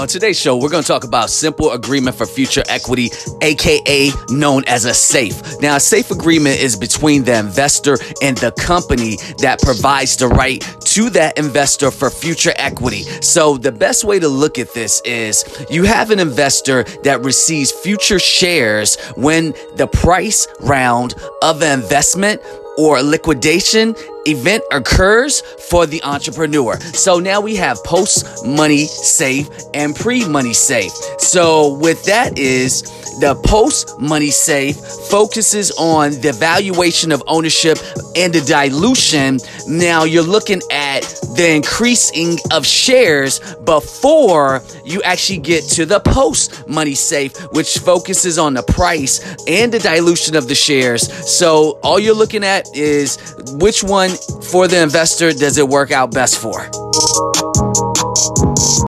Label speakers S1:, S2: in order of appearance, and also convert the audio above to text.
S1: on today's show, we're going to talk about simple agreement for future equity, aka known as a SAFE. Now, a SAFE agreement is between the investor and the company that provides the right to that investor for future equity. So, the best way to look at this is you have an investor that receives future shares when the price round of the investment or liquidation event occurs for the entrepreneur. So now we have post money safe and pre money safe. So with that is the post money safe focuses on the valuation of ownership and the dilution. Now you're looking at the increasing of shares before you actually get to the post money safe, which focuses on the price and the dilution of the shares. So all you're looking at is which one for the investor does it work out best for?